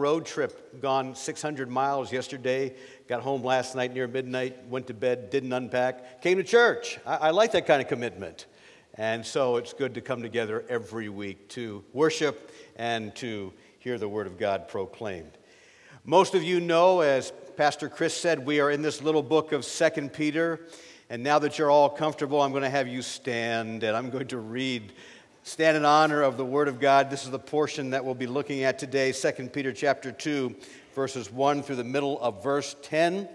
road trip, gone 600 miles yesterday, got home last night near midnight, went to bed, didn't unpack, came to church. I, I like that kind of commitment. And so it's good to come together every week to worship and to hear the Word of God proclaimed. Most of you know, as Pastor Chris said, we are in this little book of Second Peter. And now that you're all comfortable, I'm going to have you stand and I'm going to read, stand in honor of the Word of God. This is the portion that we'll be looking at today, 2 Peter chapter 2, verses 1 through the middle of verse 10.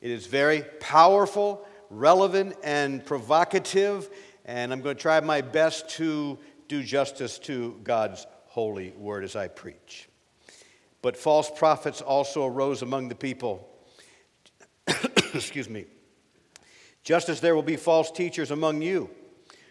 It is very powerful, relevant, and provocative, and I'm going to try my best to do justice to God's holy word as I preach. But false prophets also arose among the people. Excuse me just as there will be false teachers among you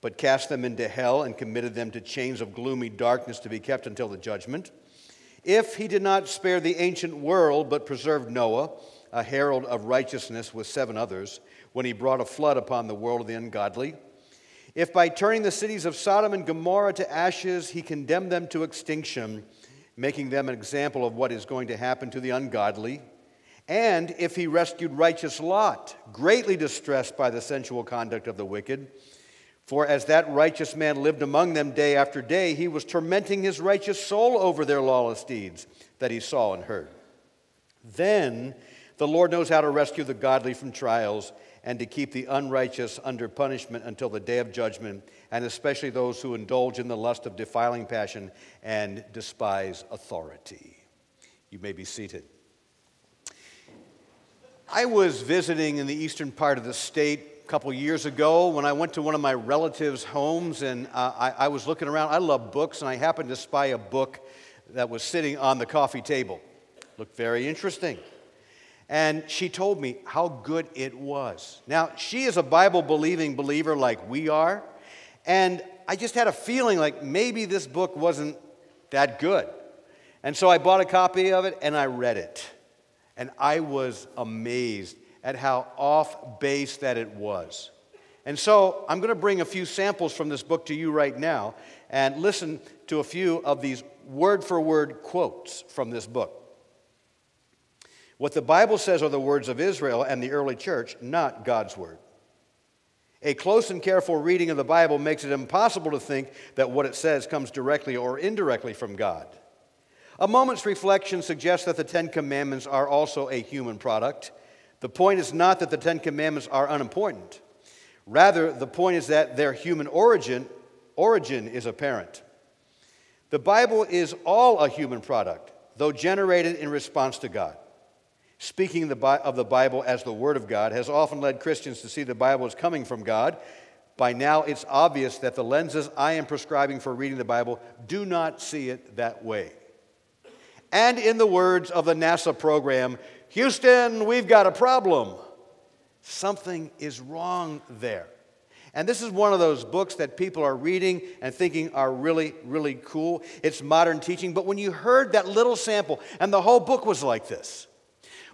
but cast them into hell and committed them to chains of gloomy darkness to be kept until the judgment. If he did not spare the ancient world, but preserved Noah, a herald of righteousness with seven others, when he brought a flood upon the world of the ungodly, if by turning the cities of Sodom and Gomorrah to ashes, he condemned them to extinction, making them an example of what is going to happen to the ungodly, and if he rescued righteous Lot, greatly distressed by the sensual conduct of the wicked, for as that righteous man lived among them day after day, he was tormenting his righteous soul over their lawless deeds that he saw and heard. Then the Lord knows how to rescue the godly from trials and to keep the unrighteous under punishment until the day of judgment, and especially those who indulge in the lust of defiling passion and despise authority. You may be seated. I was visiting in the eastern part of the state couple years ago when I went to one of my relatives' homes and uh, I, I, was looking around. I love books, and I happened to spy a book that was sitting on the coffee table. Looked very interesting. And she told me how good it was. Now, she is a Bible believing believer like we are, and I just had a feeling like maybe this book wasn't that good. And so I bought a copy of it and I read it. And I was amazed at how off base that it was. And so I'm going to bring a few samples from this book to you right now and listen to a few of these word for word quotes from this book. What the Bible says are the words of Israel and the early church, not God's word. A close and careful reading of the Bible makes it impossible to think that what it says comes directly or indirectly from God. A moment's reflection suggests that the Ten Commandments are also a human product the point is not that the Ten Commandments are unimportant. Rather, the point is that their human origin, origin is apparent. The Bible is all a human product, though generated in response to God. Speaking of the Bible as the Word of God has often led Christians to see the Bible as coming from God. By now, it's obvious that the lenses I am prescribing for reading the Bible do not see it that way. And in the words of the NASA program, Houston, we've got a problem. Something is wrong there. And this is one of those books that people are reading and thinking are really, really cool. It's modern teaching. But when you heard that little sample, and the whole book was like this,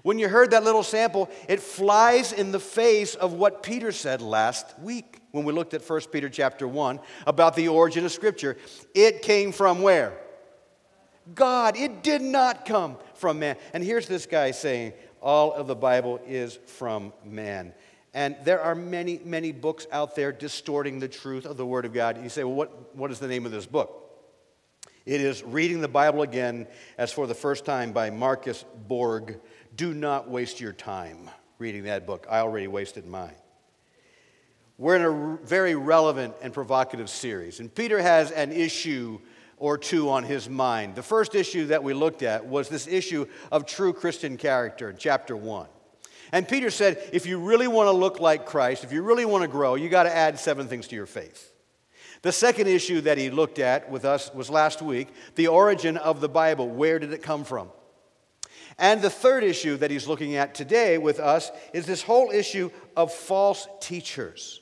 when you heard that little sample, it flies in the face of what Peter said last week when we looked at 1 Peter chapter 1 about the origin of Scripture. It came from where? God. It did not come from man. And here's this guy saying, all of the Bible is from man. And there are many, many books out there distorting the truth of the Word of God. You say, well, what, what is the name of this book? It is Reading the Bible Again as for the first time by Marcus Borg. Do not waste your time reading that book. I already wasted mine. We're in a very relevant and provocative series. And Peter has an issue or two on his mind. The first issue that we looked at was this issue of true Christian character in chapter 1. And Peter said, if you really want to look like Christ, if you really want to grow, you got to add seven things to your faith. The second issue that he looked at with us was last week the origin of the Bible. Where did it come from? And the third issue that he's looking at today with us is this whole issue of false teachers.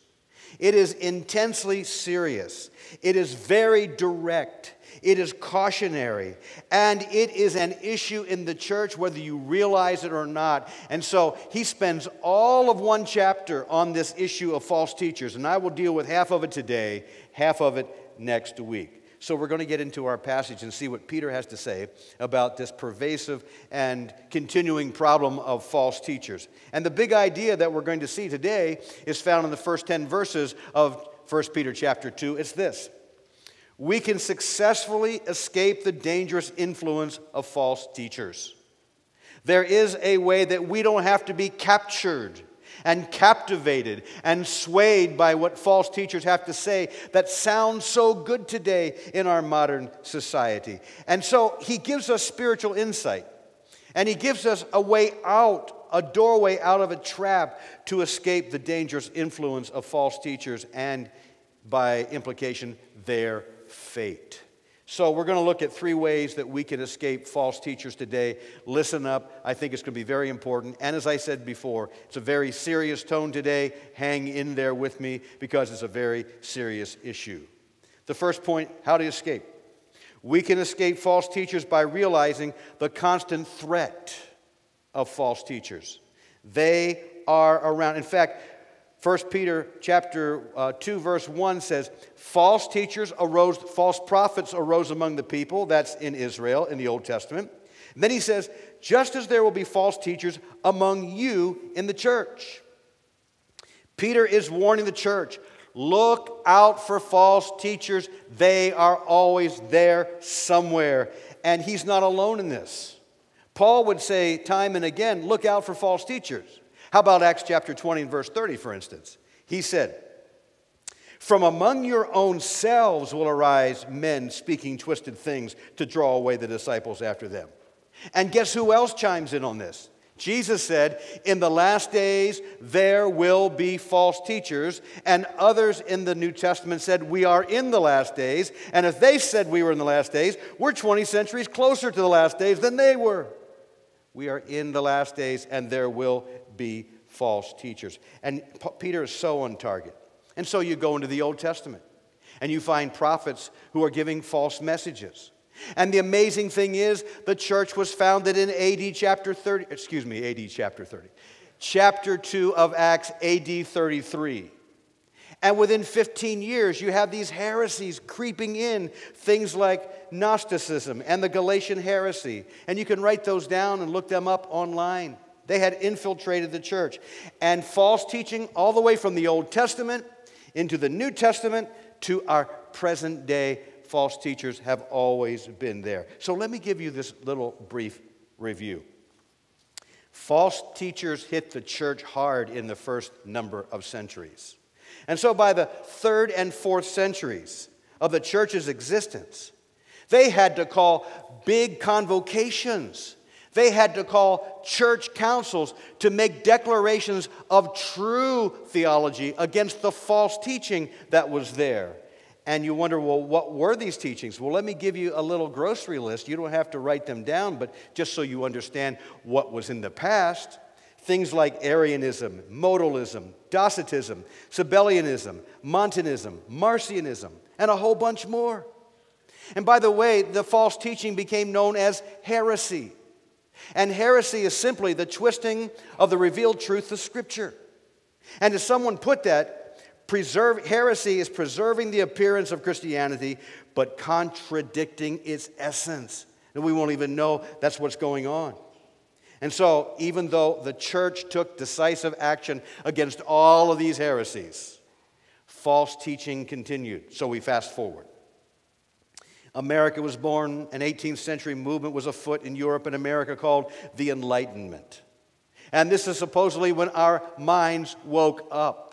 It is intensely serious, it is very direct, it is cautionary, and it is an issue in the church whether you realize it or not. And so he spends all of one chapter on this issue of false teachers, and I will deal with half of it today, half of it next week. So we're going to get into our passage and see what Peter has to say about this pervasive and continuing problem of false teachers. And the big idea that we're going to see today is found in the first 10 verses of 1 Peter chapter 2. It's this. We can successfully escape the dangerous influence of false teachers. There is a way that we don't have to be captured and captivated and swayed by what false teachers have to say that sounds so good today in our modern society. And so he gives us spiritual insight and he gives us a way out, a doorway out of a trap to escape the dangerous influence of false teachers and, by implication, their fate. So, we're going to look at three ways that we can escape false teachers today. Listen up. I think it's going to be very important. And as I said before, it's a very serious tone today. Hang in there with me because it's a very serious issue. The first point how to escape. We can escape false teachers by realizing the constant threat of false teachers. They are around. In fact, 1 Peter chapter uh, 2 verse 1 says, false teachers arose, false prophets arose among the people. That's in Israel in the Old Testament. And then he says, just as there will be false teachers among you in the church. Peter is warning the church, look out for false teachers. They are always there somewhere. And he's not alone in this. Paul would say time and again, look out for false teachers. How about Acts chapter 20 and verse 30, for instance? He said, From among your own selves will arise men speaking twisted things to draw away the disciples after them. And guess who else chimes in on this? Jesus said, In the last days there will be false teachers. And others in the New Testament said, We are in the last days. And if they said we were in the last days, we're 20 centuries closer to the last days than they were. We are in the last days, and there will be false teachers. And Peter is so on target. And so you go into the Old Testament and you find prophets who are giving false messages. And the amazing thing is, the church was founded in AD chapter 30, excuse me, AD chapter 30, chapter 2 of Acts, AD 33. And within 15 years, you have these heresies creeping in, things like Gnosticism and the Galatian heresy. And you can write those down and look them up online. They had infiltrated the church. And false teaching, all the way from the Old Testament into the New Testament to our present day, false teachers have always been there. So let me give you this little brief review. False teachers hit the church hard in the first number of centuries. And so by the third and fourth centuries of the church's existence, they had to call big convocations they had to call church councils to make declarations of true theology against the false teaching that was there. And you wonder, well, what were these teachings? Well, let me give you a little grocery list. You don't have to write them down, but just so you understand what was in the past. Things like Arianism, modalism, Docetism, Sabellianism, Montanism, Marcionism, and a whole bunch more. And by the way, the false teaching became known as heresy. And heresy is simply the twisting of the revealed truth of Scripture. And as someone put that, preserve, heresy is preserving the appearance of Christianity, but contradicting its essence. And we won't even know that's what's going on. And so, even though the church took decisive action against all of these heresies, false teaching continued. So we fast forward. America was born, an 18th century movement was afoot in Europe and America called the Enlightenment. And this is supposedly when our minds woke up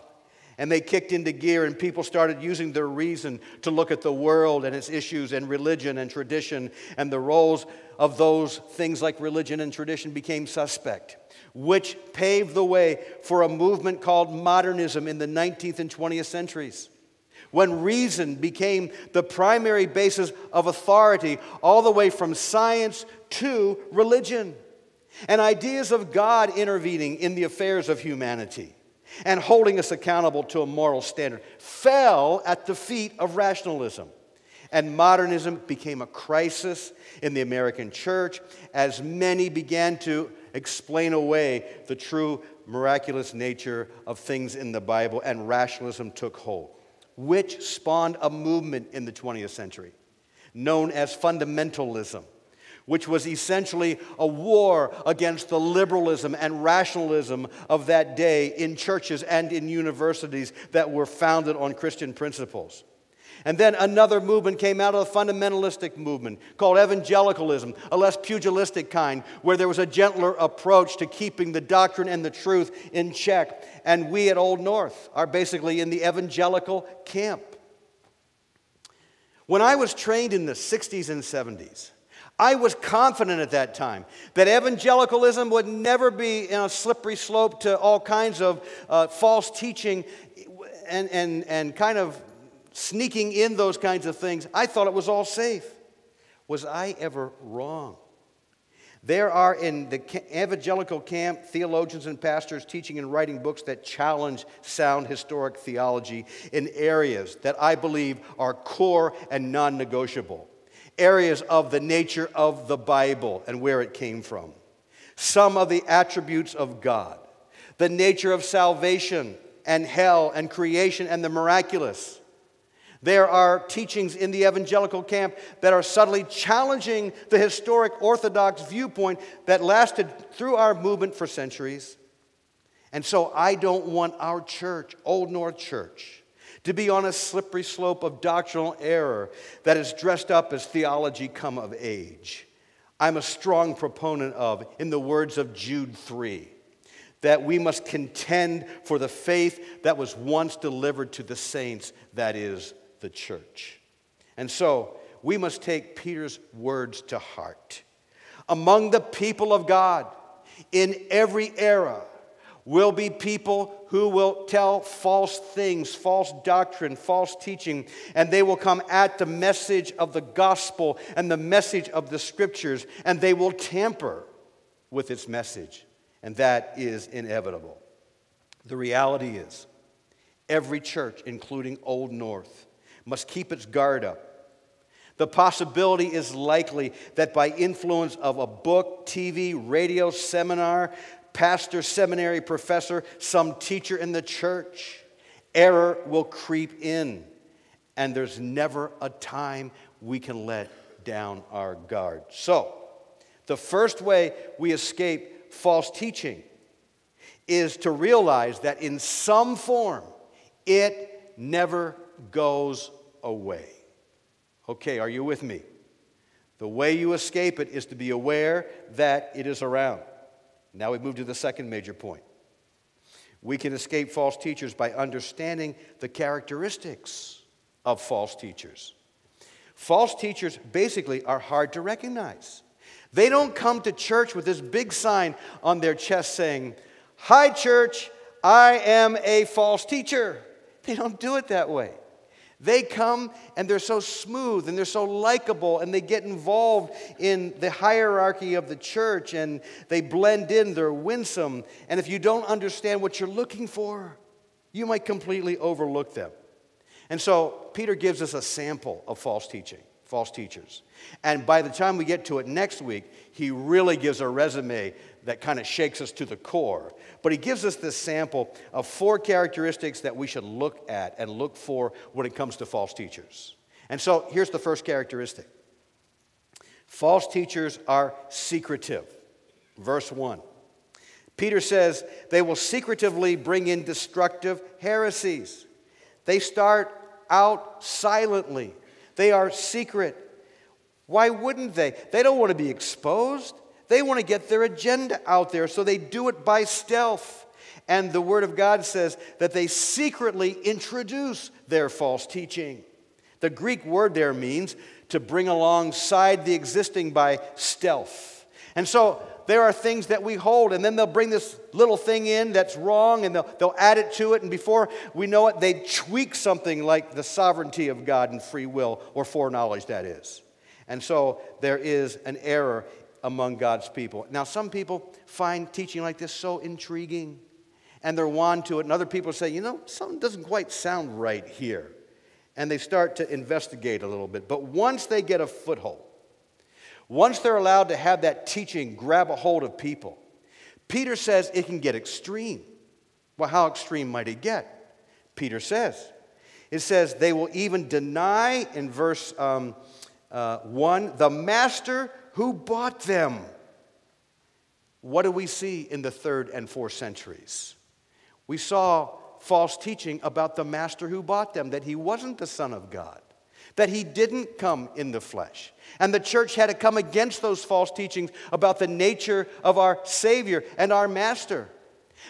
and they kicked into gear, and people started using their reason to look at the world and its issues and religion and tradition, and the roles of those things like religion and tradition became suspect, which paved the way for a movement called modernism in the 19th and 20th centuries when reason became the primary basis of authority, all the way from science to religion. and ideas of God intervening in the affairs of humanity and holding us accountable to a moral standard fell at the feet of rationalism. And modernism became a crisis in the American church as many began to explain away the true miraculous nature of things in the Bible, and rationalism took hold, which spawned a movement in the 20th century known as fundamentalism which was essentially a war against the liberalism and rationalism of that day in churches and in universities that were founded on Christian principles. And then another movement came out of the fundamentalistic movement called evangelicalism, a less pugilistic kind, where there was a gentler approach to keeping the doctrine and the truth in check. And we at Old North are basically in the evangelical camp. When I was trained in the 60s and 70s, I was confident at that time that evangelicalism would never be in a slippery slope to all kinds of uh, false teaching and, and, and kind of sneaking in those kinds of things. I thought it was all safe. Was I ever wrong? There are in the evangelical camp theologians and pastors teaching and writing books that challenge sound historic theology in areas that I believe are core and non negotiable areas of the nature of the Bible and where it came from, some of the attributes of God, the nature of salvation and hell and creation and the miraculous. There are teachings in the evangelical camp that are subtly challenging the historic Orthodox viewpoint that lasted through our movement for centuries. And so I don't want our church, Old North Church, to be on a slippery slope of doctrinal error that is dressed up as theology come of age. I'm a strong proponent of, in the words of Jude 3, that we must contend for the faith that was once delivered to the saints, that is, the church. And so, we must take Peter's words to heart. Among the people of God, in every era, will be people who will tell false things, false doctrine, false teaching, and they will come at the message of the gospel and the message of the scriptures, and they will tamper with its message. And that is inevitable. The reality is, every church, including Old North, must keep its guard up. The possibility is likely that by influence of a book, TV, radio, seminar, pastor, seminary professor, some teacher in the church. Error will creep in, and there's never a time we can let down our guard. So, the first way we escape false teaching is to realize that in some form it never goes away. Okay, are you with me? The way you escape it is to be aware that it is around. Now we move to the second major point. We can escape false teachers by understanding the characteristics of false teachers. False teachers basically are hard to recognize. They don't come to church with this big sign on their chest saying, Hi, church, I am a false teacher. They don't do it that way. They come and they're so smooth and they're so likable and they get involved in the hierarchy of the church and they blend in, they're winsome. And if you don't understand what you're looking for, you might completely overlook them. And so Peter gives us a sample of false teaching, false teachers. And by the time we get to it next week, he really gives a resume that kind of shakes us to the core. But he gives us this sample of four characteristics that we should look at and look for when it comes to false teachers. And so here's the first characteristic false teachers are secretive. Verse 1. Peter says they will secretively bring in destructive heresies. They start out silently, they are secret. Why wouldn't they? They don't want to be exposed. They want to get their agenda out there, so they do it by stealth. And the Word of God says that they secretly introduce their false teaching. The Greek word there means to bring alongside the existing by stealth. And so there are things that we hold, and then they'll bring this little thing in that's wrong, and they'll, they'll add it to it, and before we know it, they tweak something like the sovereignty of God and free will, or foreknowledge, that is. And so there is an error among God's people. Now, some people find teaching like this so intriguing and they're won to it, and other people say, you know, something doesn't quite sound right here. And they start to investigate a little bit. But once they get a foothold, once they're allowed to have that teaching grab a hold of people, Peter says it can get extreme. Well, how extreme might it get? Peter says. It says they will even deny, in verse um, uh, 1, the master who bought them. What do we see in the third and fourth centuries? We saw false teaching about the master who bought them, that he wasn't the Son of God, that he didn't come in the flesh. And the church had to come against those false teachings about the nature of our Savior and our Master.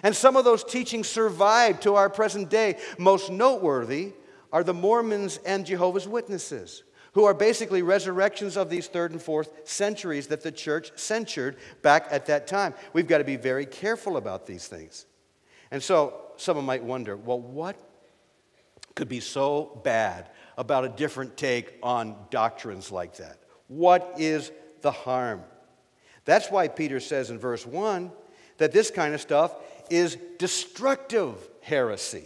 And some of those teachings survive to our present day. Most noteworthy are the Mormons and Jehovah's Witnesses who are basically resurrections of these third and fourth centuries that the church censured back at that time. We've got to be very careful about these things. And so someone might wonder well, what could be so bad about a different take on doctrines like that? What is the harm? That's why Peter says in verse 1 that this kind of stuff is destructive heresy.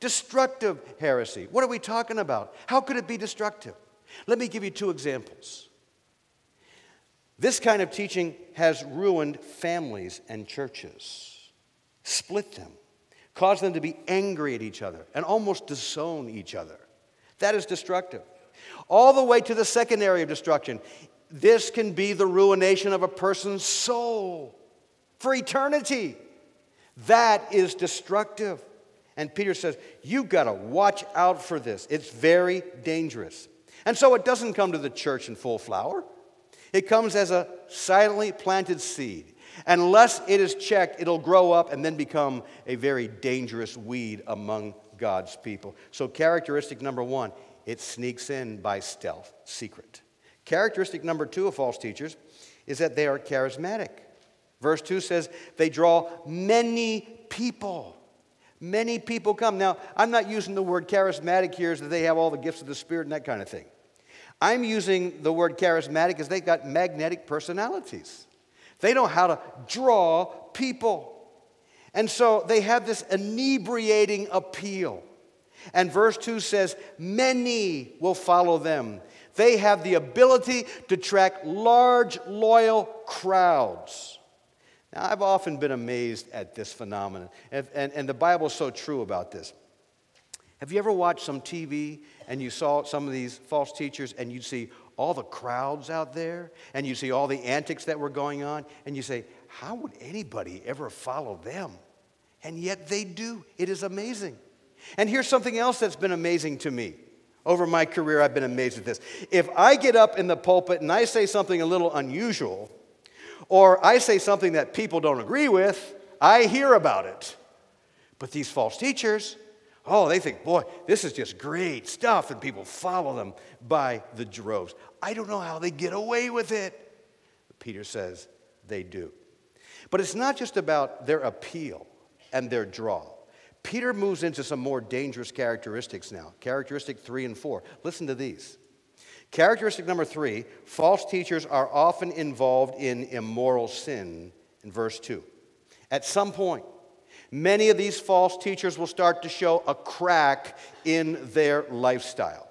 Destructive heresy. What are we talking about? How could it be destructive? Let me give you two examples. This kind of teaching has ruined families and churches, split them, caused them to be angry at each other, and almost disown each other. That is destructive. All the way to the second area of destruction. This can be the ruination of a person's soul for eternity. That is destructive. And Peter says, You've got to watch out for this. It's very dangerous. And so it doesn't come to the church in full flower, it comes as a silently planted seed. Unless it is checked, it'll grow up and then become a very dangerous weed among God's people. So, characteristic number one, it sneaks in by stealth, secret. Characteristic number two of false teachers is that they are charismatic. Verse 2 says they draw many people. Many people come. Now, I'm not using the word charismatic here as that they have all the gifts of the Spirit and that kind of thing. I'm using the word charismatic as they've got magnetic personalities. They know how to draw people. And so they have this inebriating appeal. And verse 2 says, Many will follow them. They have the ability to attract large, loyal crowds. Now, I've often been amazed at this phenomenon, and, and, and the Bible is so true about this. Have you ever watched some TV and you saw some of these false teachers and you see all the crowds out there and you see all the antics that were going on and you say, How would anybody ever follow them? And yet they do. It is amazing. And here's something else that's been amazing to me. Over my career, I've been amazed at this. If I get up in the pulpit and I say something a little unusual, or I say something that people don't agree with, I hear about it. But these false teachers, Oh, they think, boy, this is just great stuff, and people follow them by the droves. I don't know how they get away with it. Peter says they do. But it's not just about their appeal and their draw. Peter moves into some more dangerous characteristics now. Characteristic three and four. Listen to these. Characteristic number three false teachers are often involved in immoral sin, in verse two. At some point, many of these false teachers will start to show a crack in their lifestyle.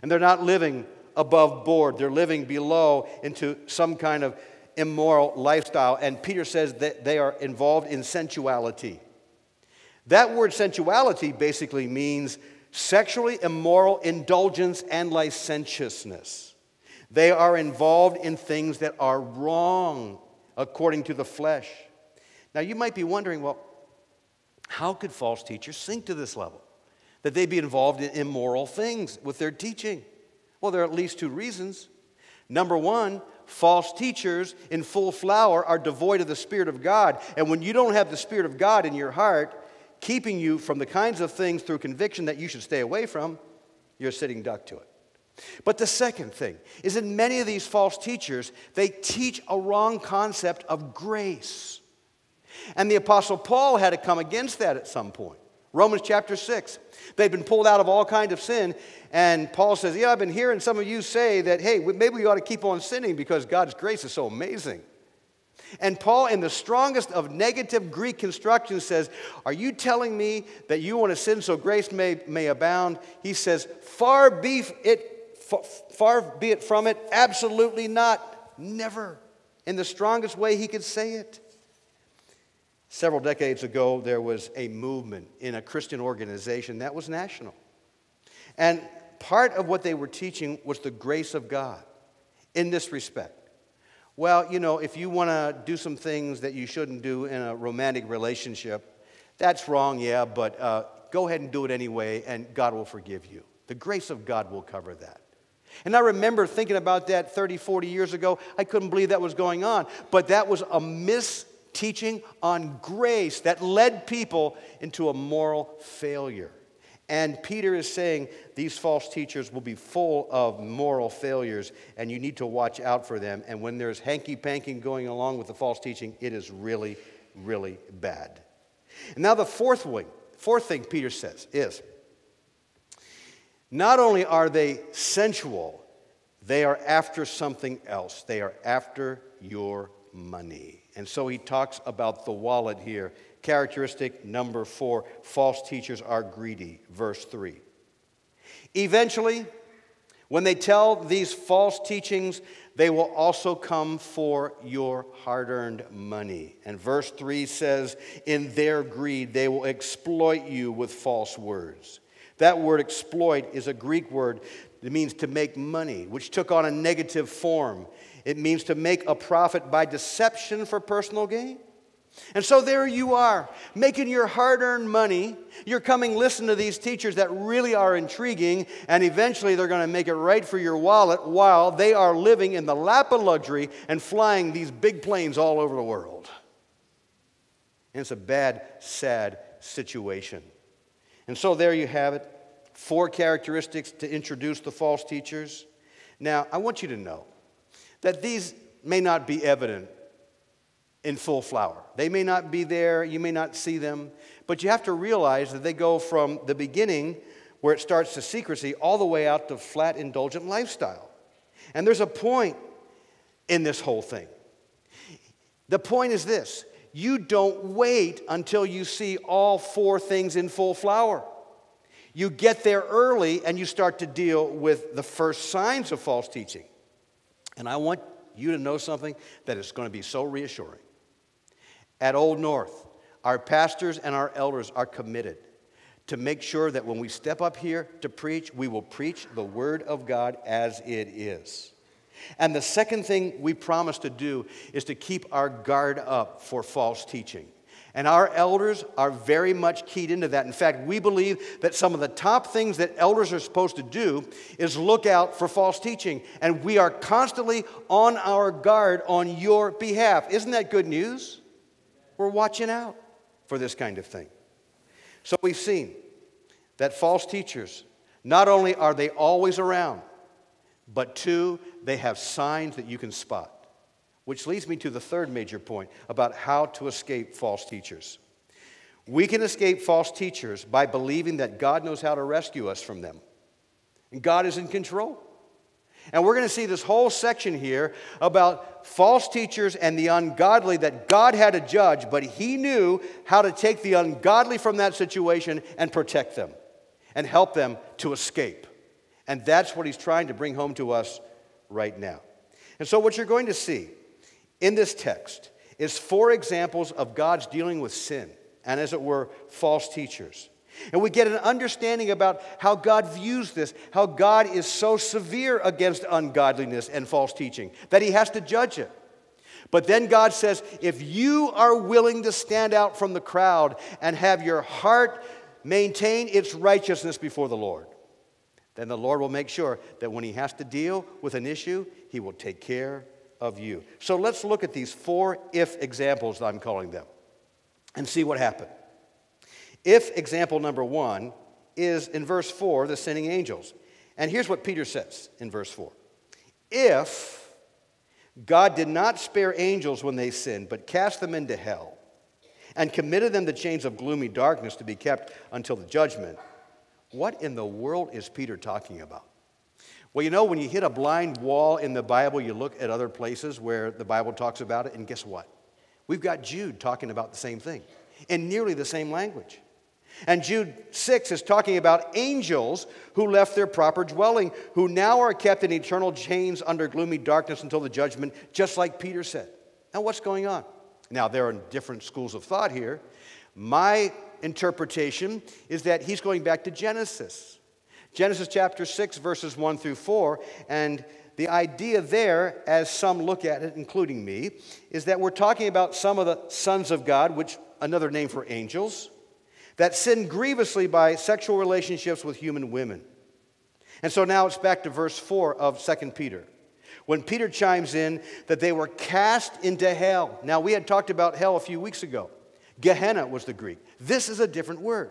And they're not living above board, they're living below into some kind of immoral lifestyle. And Peter says that they are involved in sensuality. That word sensuality basically means sexually immoral indulgence and licentiousness. They are involved in things that are wrong according to the flesh. Now, you might be wondering, well, how could false teachers sink to this level? That they be involved in immoral things with their teaching? Well, there are at least two reasons. Number one, false teachers in full flower are devoid of the Spirit of God. And when you don't have the Spirit of God in your heart, keeping you from the kinds of things through conviction that you should stay away from, you're sitting duck to it. But the second thing is that many of these false teachers, they teach a wrong concept of grace. And the Apostle Paul had to come against that at some point. Romans chapter 6. They've been pulled out of all kinds of sin. And Paul says, Yeah, I've been hearing some of you say that, hey, maybe we ought to keep on sinning because God's grace is so amazing. And Paul, in the strongest of negative Greek construction, says, Are you telling me that you want to sin so grace may, may abound? He says, Far be it, far be it from it, absolutely not, never. In the strongest way he could say it. Several decades ago, there was a movement in a Christian organization that was national. And part of what they were teaching was the grace of God in this respect. Well, you know, if you want to do some things that you shouldn't do in a romantic relationship, that's wrong, yeah, but uh, go ahead and do it anyway, and God will forgive you. The grace of God will cover that. And I remember thinking about that 30, 40 years ago. I couldn't believe that was going on. But that was a mis teaching on grace that led people into a moral failure. And Peter is saying these false teachers will be full of moral failures, and you need to watch out for them. And when there's hanky panking going along with the false teaching, it is really, really bad. And now, the fourth thing, fourth thing Peter says is not only are they sensual, they are after something else. They are after your money. And so he talks about the wallet here Characteristic number four false teachers are greedy, verse 3. Eventually, when they tell these false teachings, they will also come for your hard earned money. And verse 3 says, In their greed, they will exploit you with false words. That word exploit is a Greek word that means to make money, which took on a negative form. It means to make a profit by deception for personal gain. And so there you are, making your hard earned money. You're coming listen to these teachers that really are intriguing, and eventually they're going to make it right for your wallet while they are living in the lap of luxury and flying these big planes all over the world. And it's a bad, sad situation. And so there you have it four characteristics to introduce the false teachers. Now, I want you to know that these may not be evident in full flower. They may not be there, you may not see them, but you have to realize that they go from the beginning, where it starts to secrecy, all the way out to flat, indulgent lifestyle. And there's a point in this whole thing. The point is this you don't wait until you see all four things in full flower. You get there early and you start to deal with the first signs of false teaching. And I want you to know something that is going to be so reassuring. At Old North, our pastors and our elders are committed to make sure that when we step up here to preach, we will preach the Word of God as it is. And the second thing we promise to do is to keep our guard up for false teaching. And our elders are very much keyed into that. In fact, we believe that some of the top things that elders are supposed to do is look out for false teaching. And we are constantly on our guard on your behalf. Isn't that good news? We're watching out for this kind of thing. So we've seen that false teachers, not only are they always around, but two, they have signs that you can spot. Which leads me to the third major point about how to escape false teachers. We can escape false teachers by believing that God knows how to rescue us from them. And God is in control. And we're going to see this whole section here about false teachers and the ungodly that God had to judge, but He knew how to take the ungodly from that situation and protect them and help them to escape. And that's what He's trying to bring home to us right now. And so, what you're going to see in this text is four examples of God's dealing with sin and, as it were, false teachers. And we get an understanding about how God views this, how God is so severe against ungodliness and false teaching that he has to judge it. But then God says, if you are willing to stand out from the crowd and have your heart maintain its righteousness before the Lord, then the Lord will make sure that when he has to deal with an issue, he will take care of you. So let's look at these four if examples, I'm calling them, and see what happened. If example number one is in verse 4, the sinning angels. And here's what Peter says in verse 4 If God did not spare angels when they sinned, but cast them into hell, and committed them to chains of gloomy darkness to be kept until the judgment. What in the world is Peter talking about? Well, you know, when you hit a blind wall in the Bible, you look at other places where the Bible talks about it, and guess what? We've got Jude talking about the same thing in nearly the same language. And Jude 6 is talking about angels who left their proper dwelling, who now are kept in eternal chains under gloomy darkness until the judgment, just like Peter said. Now, what's going on? Now, there are different schools of thought here. My interpretation is that he's going back to Genesis. Genesis chapter 6, verses 1 through 4. And the idea there, as some look at it, including me, is that we're talking about some of the sons of God, which another name for angels, that sinned grievously by sexual relationships with human women. And so now it's back to verse 4 of 2 Peter. When Peter chimes in that they were cast into hell. Now, we had talked about hell a few weeks ago. Gehenna was the Greek. This is a different word.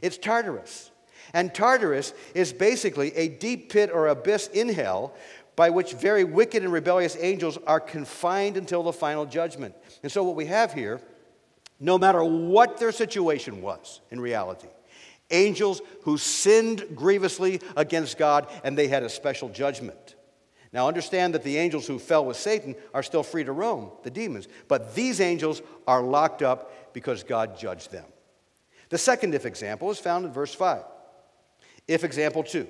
It's Tartarus. And Tartarus is basically a deep pit or abyss in hell by which very wicked and rebellious angels are confined until the final judgment. And so, what we have here no matter what their situation was in reality. Angels who sinned grievously against God and they had a special judgment. Now, understand that the angels who fell with Satan are still free to roam, the demons, but these angels are locked up because God judged them. The second if example is found in verse 5. If example 2.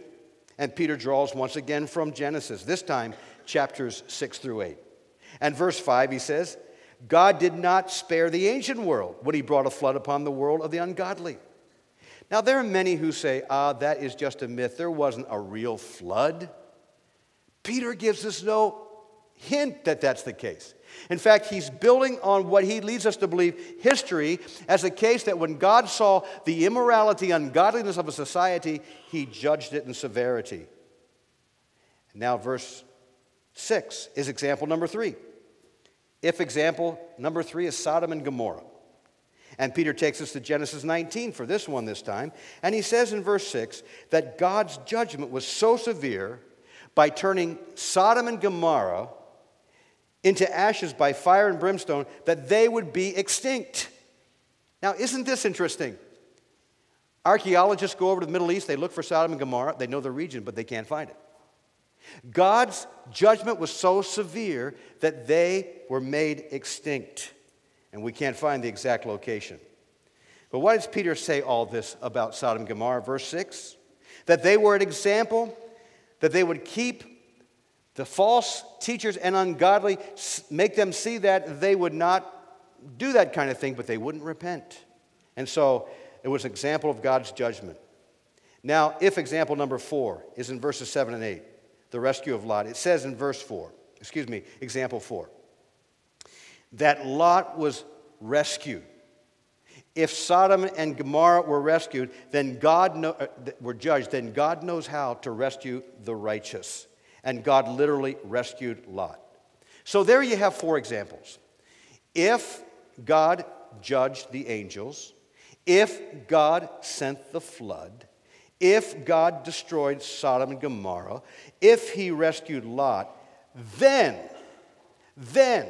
And Peter draws once again from Genesis, this time chapters 6 through 8. And verse 5, he says, God did not spare the ancient world when he brought a flood upon the world of the ungodly. Now, there are many who say, ah, that is just a myth. There wasn't a real flood. Peter gives us no hint that that's the case. In fact, he's building on what he leads us to believe history as a case that when God saw the immorality, ungodliness of a society, he judged it in severity. Now, verse 6 is example number 3. If example number three is Sodom and Gomorrah. And Peter takes us to Genesis 19 for this one this time. And he says in verse 6 that God's judgment was so severe by turning Sodom and Gomorrah into ashes by fire and brimstone that they would be extinct. Now, isn't this interesting? Archaeologists go over to the Middle East, they look for Sodom and Gomorrah, they know the region, but they can't find it. God's judgment was so severe that they were made extinct. And we can't find the exact location. But why does Peter say all this about Sodom and Gomorrah? Verse 6 that they were an example, that they would keep the false teachers and ungodly, make them see that they would not do that kind of thing, but they wouldn't repent. And so it was an example of God's judgment. Now, if example number four is in verses 7 and 8 the rescue of Lot. It says in verse 4, excuse me, example 4, that Lot was rescued. If Sodom and Gomorrah were rescued, then God know, uh, were judged, then God knows how to rescue the righteous. And God literally rescued Lot. So there you have four examples. If God judged the angels, if God sent the flood, if God destroyed Sodom and Gomorrah, if he rescued Lot, then, then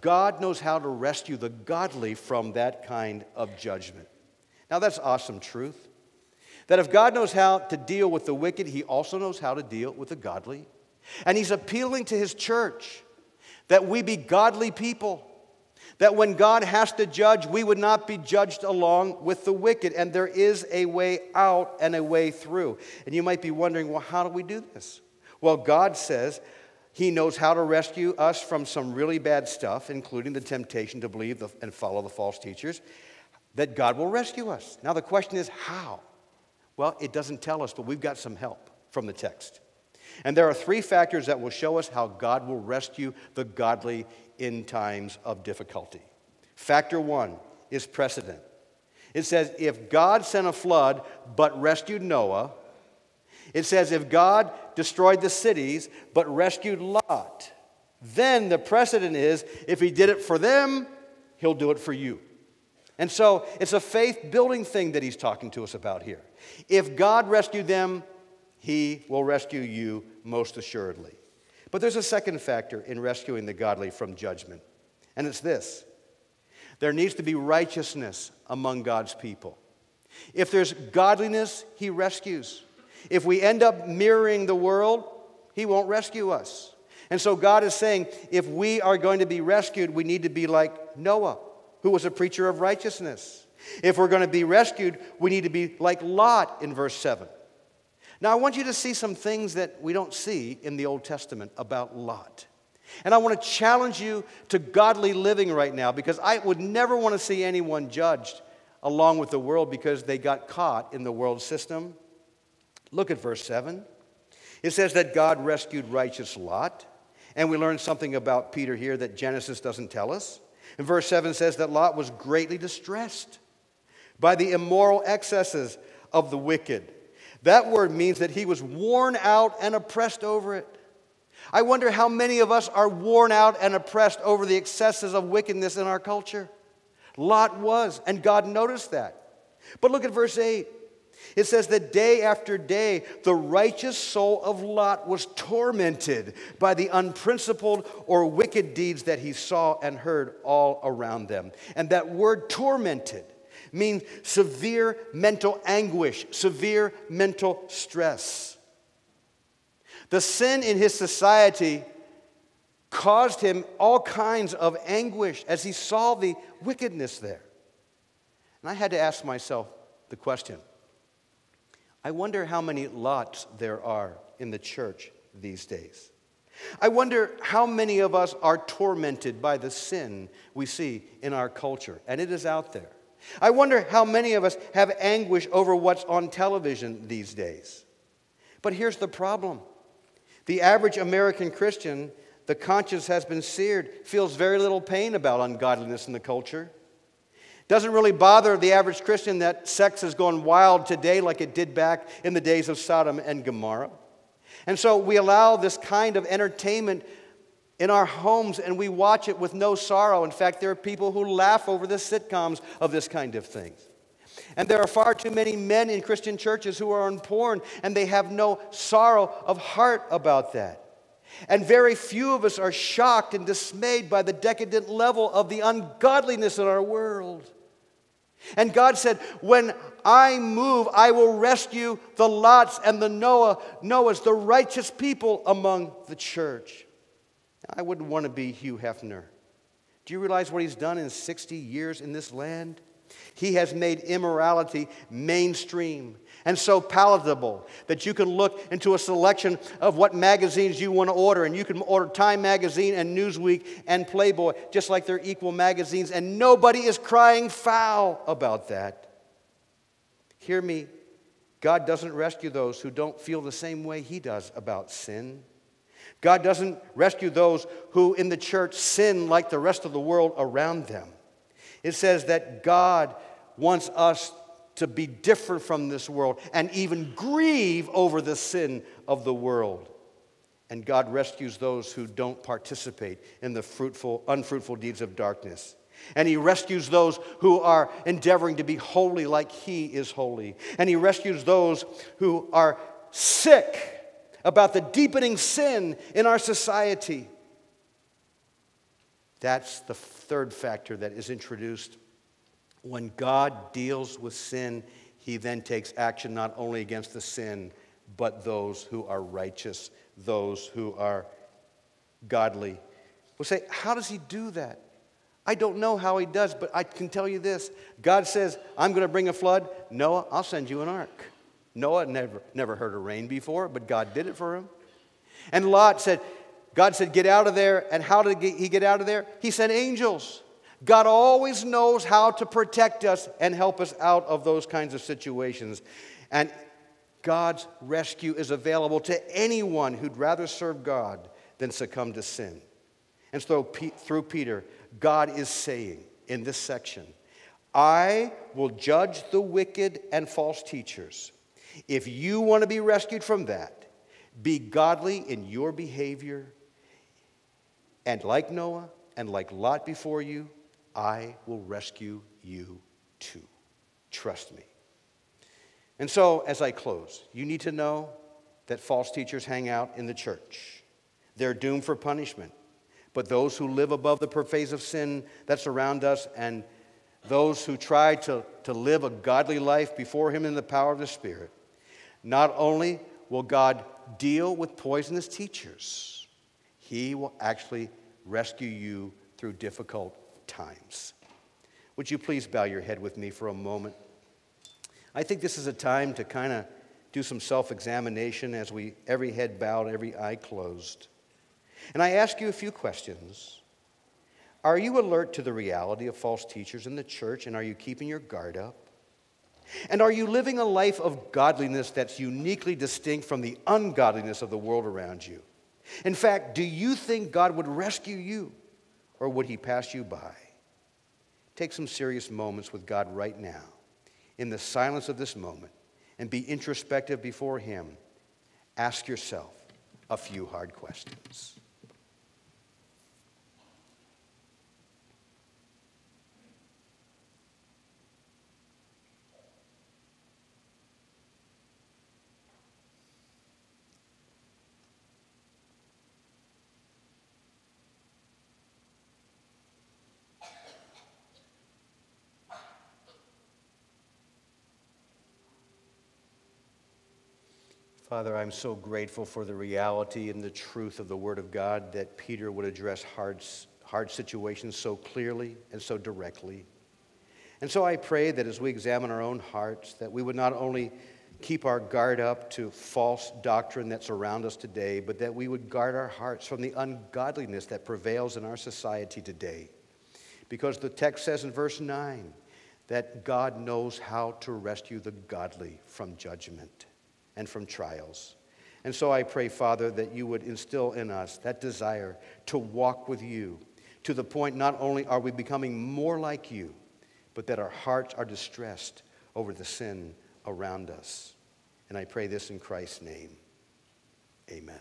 God knows how to rescue the godly from that kind of judgment. Now, that's awesome truth. That if God knows how to deal with the wicked, he also knows how to deal with the godly. And he's appealing to his church that we be godly people that when God has to judge, we would not be judged along with the wicked. And there is a way out and a way through. And you might be wondering, well, how do we do this? Well, God says He knows how to rescue us from some really bad stuff, including the temptation to believe and follow the false teachers, that God will rescue us. Now, the question is, how? Well, it doesn't tell us, but we've got some help from the text. And there are three factors that will show us how God will rescue the godly in times of difficulty. Factor one is precedent. It says, if God sent a flood but rescued Noah, it says, if God destroyed the cities but rescued Lot, then the precedent is if he did it for them, he'll do it for you. And so it's a faith building thing that he's talking to us about here. If God rescued them, he will rescue you most assuredly. But there's a second factor in rescuing the godly from judgment, and it's this There needs to be righteousness among God's people. If there's godliness, He rescues. If we end up mirroring the world, He won't rescue us. And so God is saying if we are going to be rescued, we need to be like Noah, who was a preacher of righteousness. If we're going to be rescued, we need to be like Lot in verse 7. Now, I want you to see some things that we don't see in the Old Testament about Lot. And I want to challenge you to godly living right now because I would never want to see anyone judged along with the world because they got caught in the world system. Look at verse 7. It says that God rescued righteous Lot. And we learn something about Peter here that Genesis doesn't tell us. And verse 7 says that Lot was greatly distressed by the immoral excesses of the wicked. That word means that he was worn out and oppressed over it. I wonder how many of us are worn out and oppressed over the excesses of wickedness in our culture. Lot was, and God noticed that. But look at verse 8. It says that day after day, the righteous soul of Lot was tormented by the unprincipled or wicked deeds that he saw and heard all around them. And that word tormented means severe mental anguish, severe mental stress. The sin in his society caused him all kinds of anguish as he saw the wickedness there. And I had to ask myself the question I wonder how many lots there are in the church these days. I wonder how many of us are tormented by the sin we see in our culture, and it is out there. I wonder how many of us have anguish over what's on television these days. But here's the problem the average American Christian, the conscience has been seared, feels very little pain about ungodliness in the culture. Doesn't really bother the average Christian that sex has gone wild today like it did back in the days of Sodom and Gomorrah. And so we allow this kind of entertainment in our homes and we watch it with no sorrow. In fact, there are people who laugh over the sitcoms of this kind of thing. And there are far too many men in Christian churches who are on porn and they have no sorrow of heart about that. And very few of us are shocked and dismayed by the decadent level of the ungodliness in our world. And God said, When I move, I will rescue the Lots and the Noah, Noahs, the righteous people among the church. I wouldn't want to be Hugh Hefner. Do you realize what he's done in 60 years in this land? He has made immorality mainstream and so palatable that you can look into a selection of what magazines you want to order. And you can order Time Magazine and Newsweek and Playboy, just like they're equal magazines, and nobody is crying foul about that. Hear me. God doesn't rescue those who don't feel the same way He does about sin. God doesn't rescue those who in the church sin like the rest of the world around them. It says that God wants us to be different from this world and even grieve over the sin of the world. And God rescues those who don't participate in the fruitful, unfruitful deeds of darkness. And He rescues those who are endeavoring to be holy like He is holy. And He rescues those who are sick about the deepening sin in our society. That's the third factor that is introduced when God deals with sin, he then takes action not only against the sin, but those who are righteous, those who are godly. We'll say, How does he do that? I don't know how he does, but I can tell you this God says, I'm going to bring a flood. Noah, I'll send you an ark. Noah never, never heard of rain before, but God did it for him. And Lot said, God said, Get out of there. And how did he get out of there? He sent angels. God always knows how to protect us and help us out of those kinds of situations. And God's rescue is available to anyone who'd rather serve God than succumb to sin. And so, through Peter, God is saying in this section, I will judge the wicked and false teachers. If you want to be rescued from that, be godly in your behavior. And like Noah and like Lot before you, I will rescue you too. Trust me. And so, as I close, you need to know that false teachers hang out in the church. They're doomed for punishment. but those who live above the pervasive sin that's around us and those who try to, to live a godly life before Him in the power of the Spirit. Not only will God deal with poisonous teachers, He will actually rescue you through difficult times. Would you please bow your head with me for a moment? I think this is a time to kind of do some self examination as we, every head bowed, every eye closed. And I ask you a few questions. Are you alert to the reality of false teachers in the church, and are you keeping your guard up? And are you living a life of godliness that's uniquely distinct from the ungodliness of the world around you? In fact, do you think God would rescue you, or would he pass you by? Take some serious moments with God right now, in the silence of this moment, and be introspective before him. Ask yourself a few hard questions. Father, I'm so grateful for the reality and the truth of the Word of God that Peter would address hard, hard situations so clearly and so directly. And so I pray that as we examine our own hearts, that we would not only keep our guard up to false doctrine that's around us today, but that we would guard our hearts from the ungodliness that prevails in our society today. Because the text says in verse 9 that God knows how to rescue the godly from judgment and from trials. And so I pray, Father, that you would instill in us that desire to walk with you to the point not only are we becoming more like you, but that our hearts are distressed over the sin around us. And I pray this in Christ's name. Amen.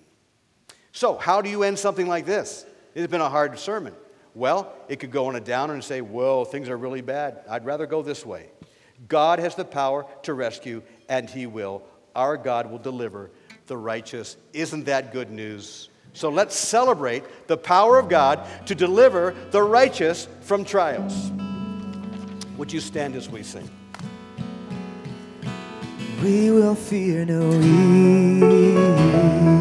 So, how do you end something like this? It's been a hard sermon. Well, it could go on a downer and say, Whoa, things are really bad. I'd rather go this way. God has the power to rescue, and He will our God will deliver the righteous. Isn't that good news? So let's celebrate the power of God to deliver the righteous from trials. Would you stand as we sing? We will fear no evil.